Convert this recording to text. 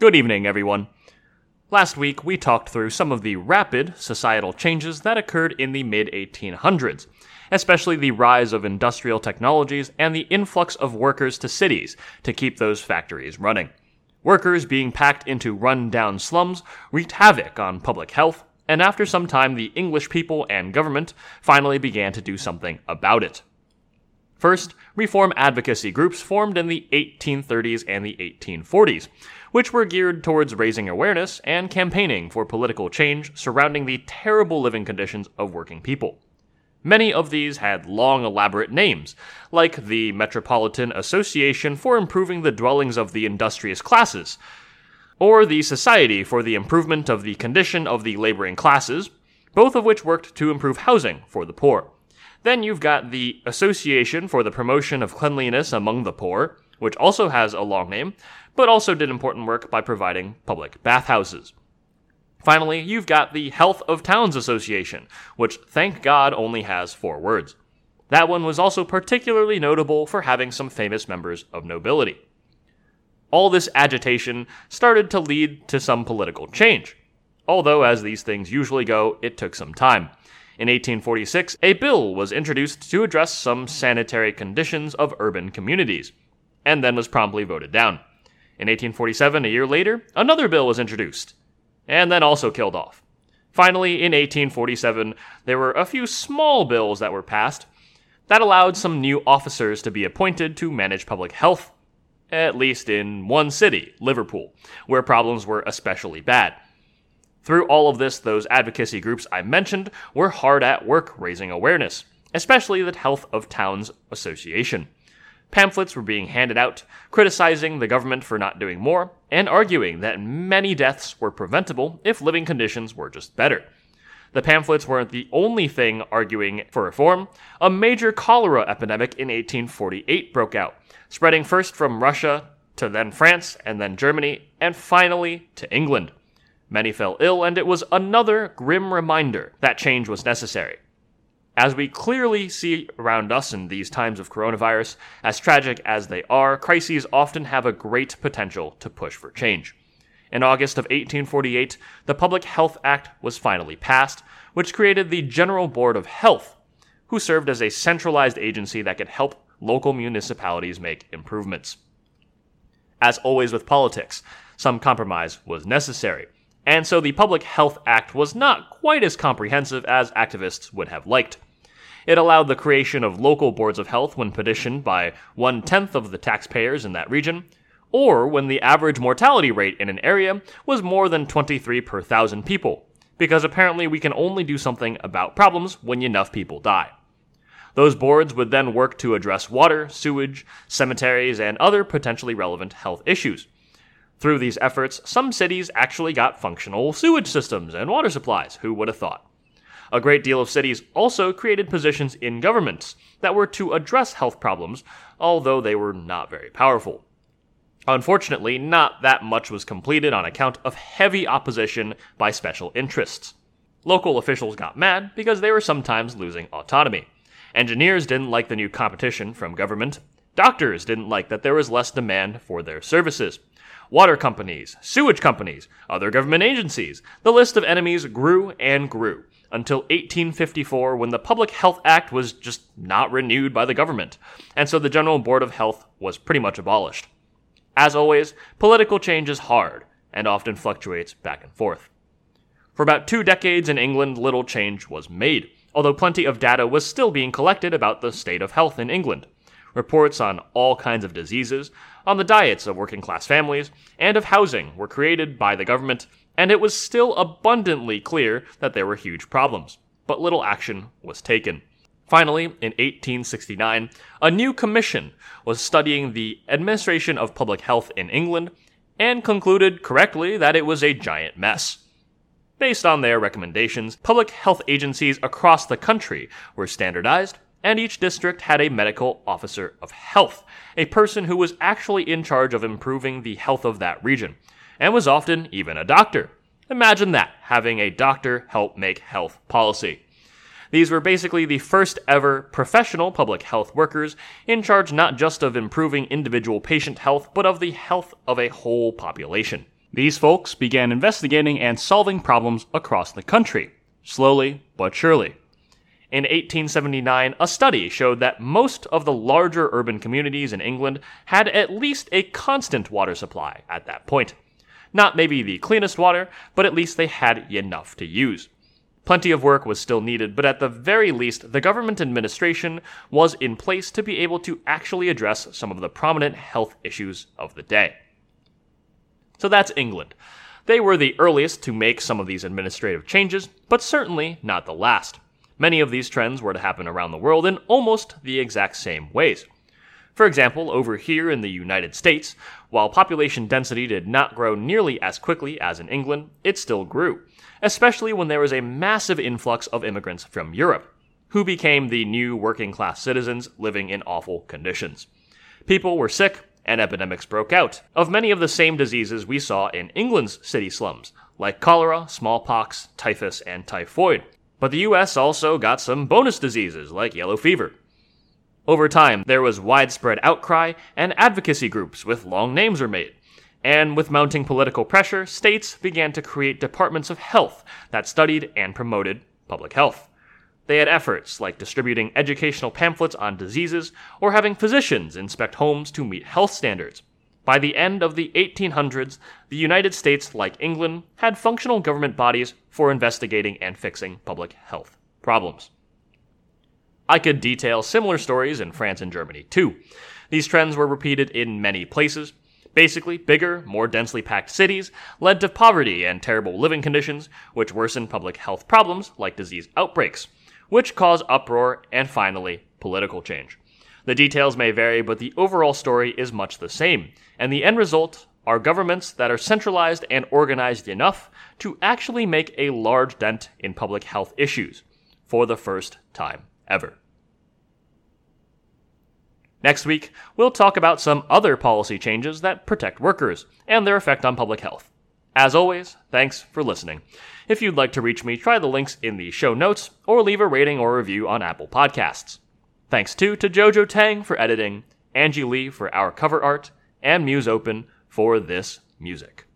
Good evening, everyone. Last week, we talked through some of the rapid societal changes that occurred in the mid 1800s, especially the rise of industrial technologies and the influx of workers to cities to keep those factories running. Workers being packed into run down slums wreaked havoc on public health, and after some time, the English people and government finally began to do something about it. First, reform advocacy groups formed in the 1830s and the 1840s, which were geared towards raising awareness and campaigning for political change surrounding the terrible living conditions of working people. Many of these had long, elaborate names, like the Metropolitan Association for Improving the Dwellings of the Industrious Classes, or the Society for the Improvement of the Condition of the Laboring Classes, both of which worked to improve housing for the poor. Then you've got the Association for the Promotion of Cleanliness Among the Poor, which also has a long name, but also did important work by providing public bathhouses. Finally, you've got the Health of Towns Association, which thank God only has four words. That one was also particularly notable for having some famous members of nobility. All this agitation started to lead to some political change. Although, as these things usually go, it took some time. In 1846, a bill was introduced to address some sanitary conditions of urban communities, and then was promptly voted down. In 1847, a year later, another bill was introduced, and then also killed off. Finally, in 1847, there were a few small bills that were passed that allowed some new officers to be appointed to manage public health, at least in one city, Liverpool, where problems were especially bad. Through all of this, those advocacy groups I mentioned were hard at work raising awareness, especially the Health of Towns Association. Pamphlets were being handed out, criticizing the government for not doing more, and arguing that many deaths were preventable if living conditions were just better. The pamphlets weren't the only thing arguing for reform. A major cholera epidemic in 1848 broke out, spreading first from Russia to then France and then Germany, and finally to England. Many fell ill, and it was another grim reminder that change was necessary. As we clearly see around us in these times of coronavirus, as tragic as they are, crises often have a great potential to push for change. In August of 1848, the Public Health Act was finally passed, which created the General Board of Health, who served as a centralized agency that could help local municipalities make improvements. As always with politics, some compromise was necessary and so the Public Health Act was not quite as comprehensive as activists would have liked. It allowed the creation of local boards of health when petitioned by one tenth of the taxpayers in that region, or when the average mortality rate in an area was more than 23 per thousand people, because apparently we can only do something about problems when enough people die. Those boards would then work to address water, sewage, cemeteries, and other potentially relevant health issues. Through these efforts, some cities actually got functional sewage systems and water supplies. Who would have thought? A great deal of cities also created positions in governments that were to address health problems, although they were not very powerful. Unfortunately, not that much was completed on account of heavy opposition by special interests. Local officials got mad because they were sometimes losing autonomy. Engineers didn't like the new competition from government. Doctors didn't like that there was less demand for their services water companies, sewage companies, other government agencies. The list of enemies grew and grew until 1854 when the Public Health Act was just not renewed by the government, and so the General Board of Health was pretty much abolished. As always, political change is hard and often fluctuates back and forth. For about two decades in England, little change was made, although plenty of data was still being collected about the state of health in England. Reports on all kinds of diseases, on the diets of working class families, and of housing were created by the government, and it was still abundantly clear that there were huge problems. But little action was taken. Finally, in 1869, a new commission was studying the administration of public health in England and concluded correctly that it was a giant mess. Based on their recommendations, public health agencies across the country were standardized and each district had a medical officer of health, a person who was actually in charge of improving the health of that region, and was often even a doctor. Imagine that, having a doctor help make health policy. These were basically the first ever professional public health workers in charge not just of improving individual patient health, but of the health of a whole population. These folks began investigating and solving problems across the country, slowly but surely. In 1879, a study showed that most of the larger urban communities in England had at least a constant water supply at that point. Not maybe the cleanest water, but at least they had enough to use. Plenty of work was still needed, but at the very least, the government administration was in place to be able to actually address some of the prominent health issues of the day. So that's England. They were the earliest to make some of these administrative changes, but certainly not the last. Many of these trends were to happen around the world in almost the exact same ways. For example, over here in the United States, while population density did not grow nearly as quickly as in England, it still grew, especially when there was a massive influx of immigrants from Europe, who became the new working class citizens living in awful conditions. People were sick, and epidemics broke out of many of the same diseases we saw in England's city slums, like cholera, smallpox, typhus, and typhoid. But the US also got some bonus diseases like yellow fever. Over time, there was widespread outcry, and advocacy groups with long names were made. And with mounting political pressure, states began to create departments of health that studied and promoted public health. They had efforts like distributing educational pamphlets on diseases or having physicians inspect homes to meet health standards. By the end of the 1800s, the United States, like England, had functional government bodies for investigating and fixing public health problems. I could detail similar stories in France and Germany too. These trends were repeated in many places. Basically, bigger, more densely packed cities led to poverty and terrible living conditions, which worsened public health problems like disease outbreaks which cause uproar and finally, political change. The details may vary, but the overall story is much the same, and the end result are governments that are centralized and organized enough to actually make a large dent in public health issues for the first time ever. Next week, we'll talk about some other policy changes that protect workers and their effect on public health. As always, thanks for listening. If you'd like to reach me, try the links in the show notes or leave a rating or review on Apple Podcasts. Thanks too to Jojo Tang for editing, Angie Lee for our cover art, and Musopen for this music.